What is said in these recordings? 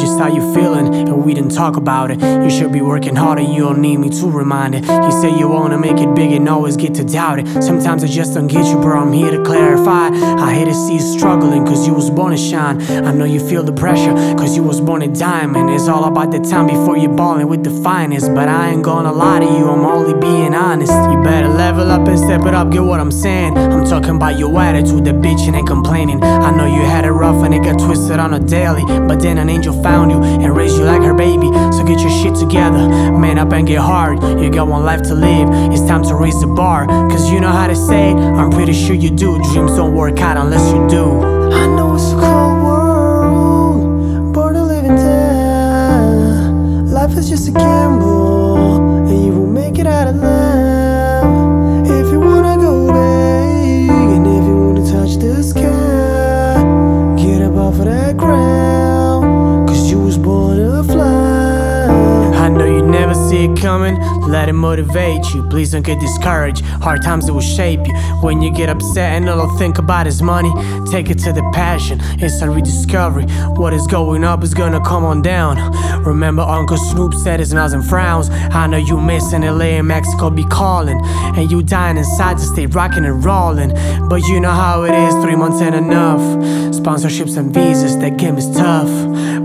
just how you feeling, and we didn't talk about it. You should be working harder, you don't need me to remind it. You say you wanna make it big and always get to doubt it. Sometimes I just don't get you, bro. I'm here to clarify. I hate to see you struggling, cause you was born to shine. I know you feel the pressure, cause you was born a diamond. It's all about the time before you're balling with the finest. But I ain't gonna lie to you, I'm only being honest. You better level up and step it up, get what I'm saying. I'm talking about your attitude, the bitching and complaining. I know you had it rough and it got twisted on a daily. But then an angel found you and raised you like her baby. So get your shit together, man up and get hard. You got one life to live, it's time to raise the bar. Cause you know how to say it, I'm pretty sure you do. Dreams don't work out unless you do. I know it's a cold world, born to live in. Life is just a gamble, and you will make it out alive. If you wanna go big, and if you wanna touch the sky, get up off of that ground, it coming. Let it motivate you. Please don't get discouraged. Hard times it will shape you. When you get upset and all I think about is money, take it to the passion. It's a rediscovery. What is going up is gonna come on down. Remember, Uncle Snoop said his smiles and frowns. I know you missing LA and Mexico be calling. And you dying inside to stay rocking and rolling. But you know how it is, three months ain't enough. Sponsorships and visas, that game is tough.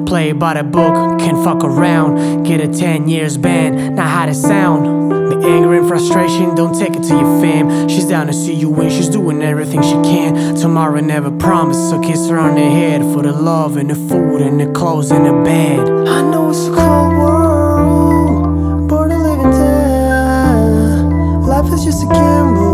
Play by the book, can't fuck around. Get a 10 years ban, not how to sound. The anger and frustration, don't take it to your fam. She's down to see you win, she's doing everything she can. Tomorrow never promised, so kiss her on the head for the love and the food and the clothes and the bed. I know it's a cold world, born to live in time. Life is just a gamble,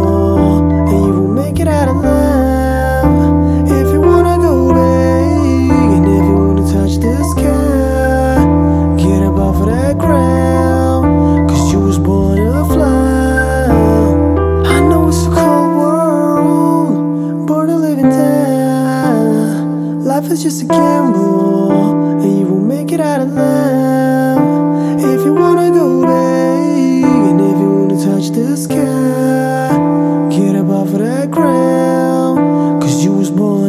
Life is just a gamble, and you will make it out alive. If you wanna go big, and if you wanna touch the sky, get of that ground, cause you was born